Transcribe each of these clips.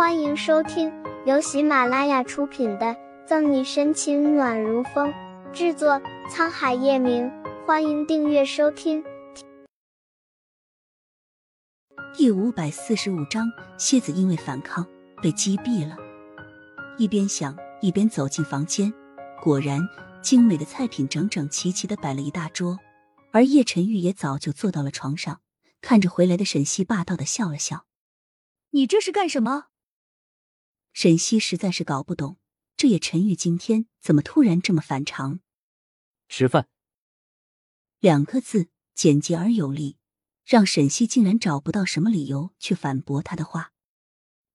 欢迎收听由喜马拉雅出品的《赠你深情暖如风》，制作沧海夜明。欢迎订阅收听。第五百四十五章，蝎子因为反抗被击毙了。一边想，一边走进房间，果然精美的菜品整整齐齐的摆了一大桌，而叶晨玉也早就坐到了床上，看着回来的沈西，霸道的笑了笑：“你这是干什么？”沈西实在是搞不懂，这叶晨玉今天怎么突然这么反常。吃饭，两个字简洁而有力，让沈西竟然找不到什么理由去反驳他的话。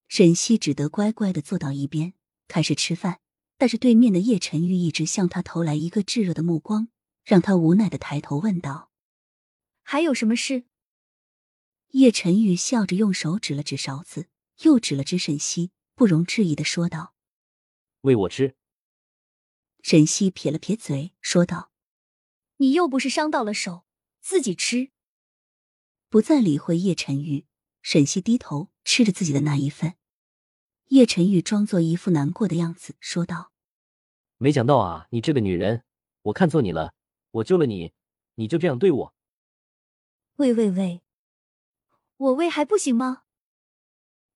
沈西只得乖乖的坐到一边，开始吃饭。但是对面的叶晨玉一直向他投来一个炙热的目光，让他无奈的抬头问道：“还有什么事？”叶晨玉笑着用手指了指勺子，又指了指沈西。不容置疑的说道：“喂我吃。”沈西撇了撇嘴，说道：“你又不是伤到了手，自己吃。”不再理会叶晨玉，沈西低头吃着自己的那一份。叶晨玉装作一副难过的样子，说道：“没想到啊，你这个女人，我看错你了。我救了你，你就这样对我？喂喂喂，我喂还不行吗？”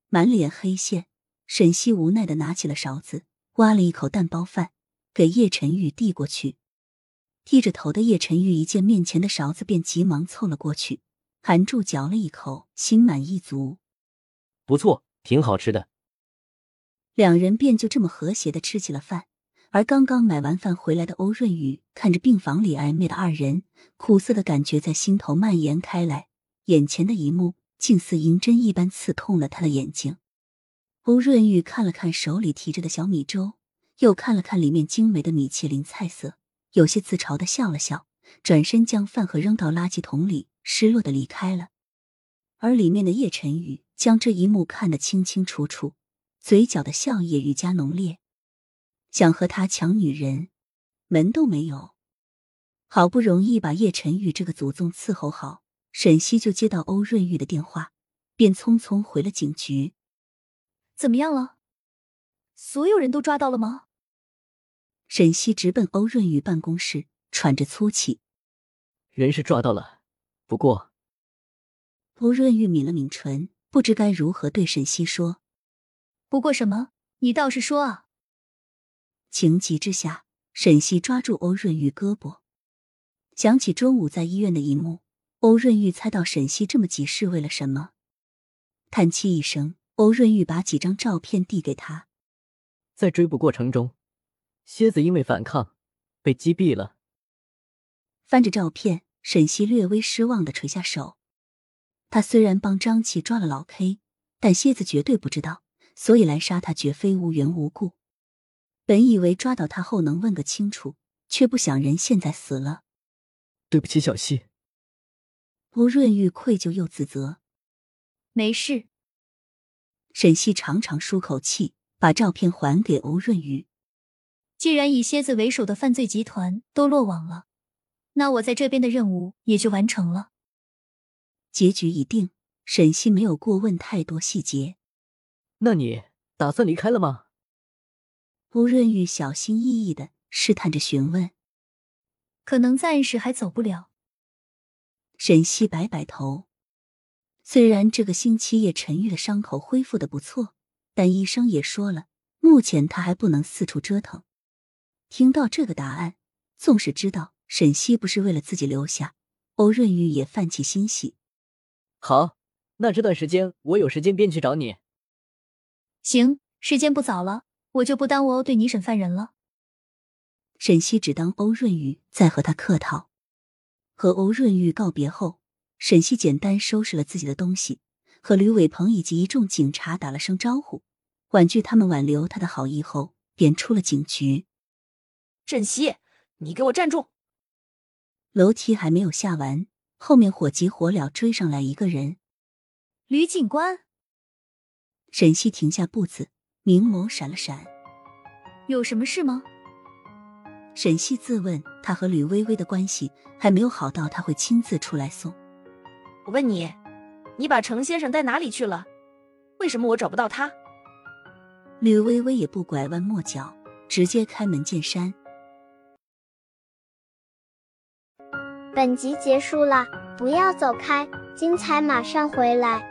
满脸黑线。沈西无奈的拿起了勺子，挖了一口蛋包饭，给叶晨玉递过去。低着头的叶晨玉一见面前的勺子，便急忙凑了过去，含住嚼了一口，心满意足。不错，挺好吃的。两人便就这么和谐的吃起了饭。而刚刚买完饭回来的欧润宇看着病房里暧昧的二人，苦涩的感觉在心头蔓延开来。眼前的一幕，竟似银针一般刺痛了他的眼睛。欧润玉看了看手里提着的小米粥，又看了看里面精美的米其林菜色，有些自嘲的笑了笑，转身将饭盒扔到垃圾桶里，失落的离开了。而里面的叶晨宇将这一幕看得清清楚楚，嘴角的笑意愈加浓烈，想和他抢女人，门都没有。好不容易把叶晨宇这个祖宗伺候好，沈西就接到欧润玉的电话，便匆匆回了警局。怎么样了？所有人都抓到了吗？沈西直奔欧润玉办公室，喘着粗气。人是抓到了，不过……欧润玉抿了抿唇，不知该如何对沈西说。不过什么？你倒是说啊！情急之下，沈西抓住欧润玉胳膊，想起中午在医院的一幕，欧润玉猜到沈西这么急是为了什么，叹气一声。欧润玉把几张照片递给他，在追捕过程中，蝎子因为反抗被击毙了。翻着照片，沈西略微失望的垂下手。他虽然帮张琪抓了老 K，但蝎子绝对不知道，所以来杀他绝非无缘无故。本以为抓到他后能问个清楚，却不想人现在死了。对不起，小西。欧润玉愧疚又自责。没事。沈西长长舒口气，把照片还给欧润玉。既然以蝎子为首的犯罪集团都落网了，那我在这边的任务也就完成了。结局已定，沈西没有过问太多细节。那你打算离开了吗？欧润玉小心翼翼的试探着询问。可能暂时还走不了。沈西摆摆头。虽然这个星期叶晨玉的伤口恢复的不错，但医生也说了，目前他还不能四处折腾。听到这个答案，纵使知道沈西不是为了自己留下，欧润玉也泛起欣喜。好，那这段时间我有时间便去找你。行，时间不早了，我就不耽误对你审犯人了。沈西只当欧润玉在和他客套。和欧润玉告别后。沈西简单收拾了自己的东西，和吕伟鹏以及一众警察打了声招呼，婉拒他们挽留他的好意后，便出了警局。沈西，你给我站住！楼梯还没有下完，后面火急火燎追上来一个人。吕警官。沈西停下步子，明眸闪了闪。有什么事吗？沈西自问，他和吕微微的关系还没有好到他会亲自出来送。我问你，你把程先生带哪里去了？为什么我找不到他？吕微微也不拐弯抹角，直接开门见山。本集结束了，不要走开，精彩马上回来。